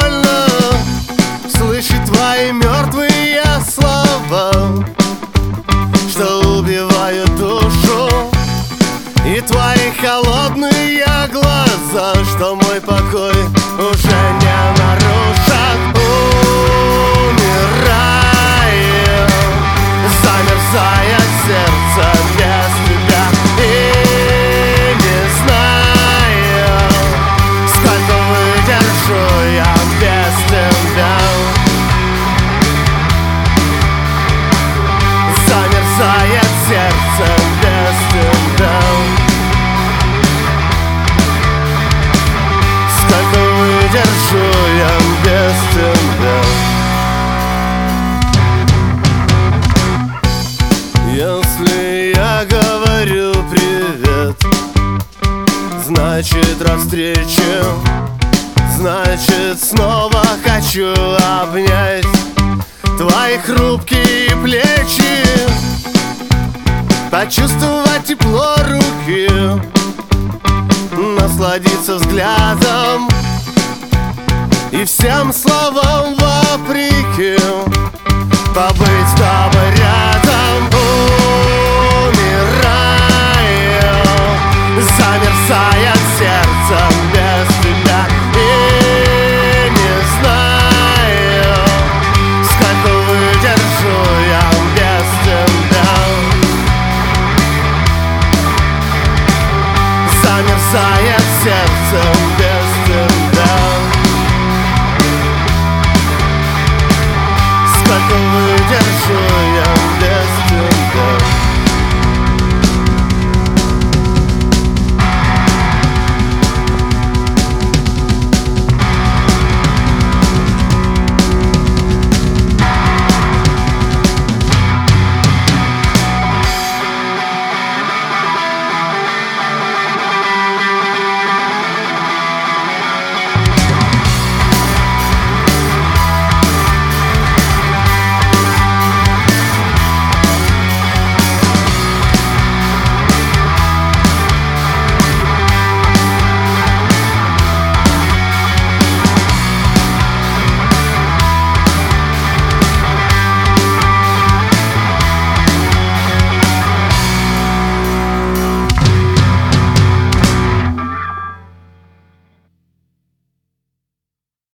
больно Слышать твои мертвые слова Что убивают душу И твои холодные глаза Что мой покой я без тебя. Если я говорю привет Значит раз встречи Значит снова хочу обнять Твои хрупкие плечи Почувствовать тепло руки Насладиться взглядом И всем словам вопреки Побыть с тобой рядом Умираю Замерзает сердце без тебя. И не знаю Сколько выдержу я без тебя. Замерзает сердце без William.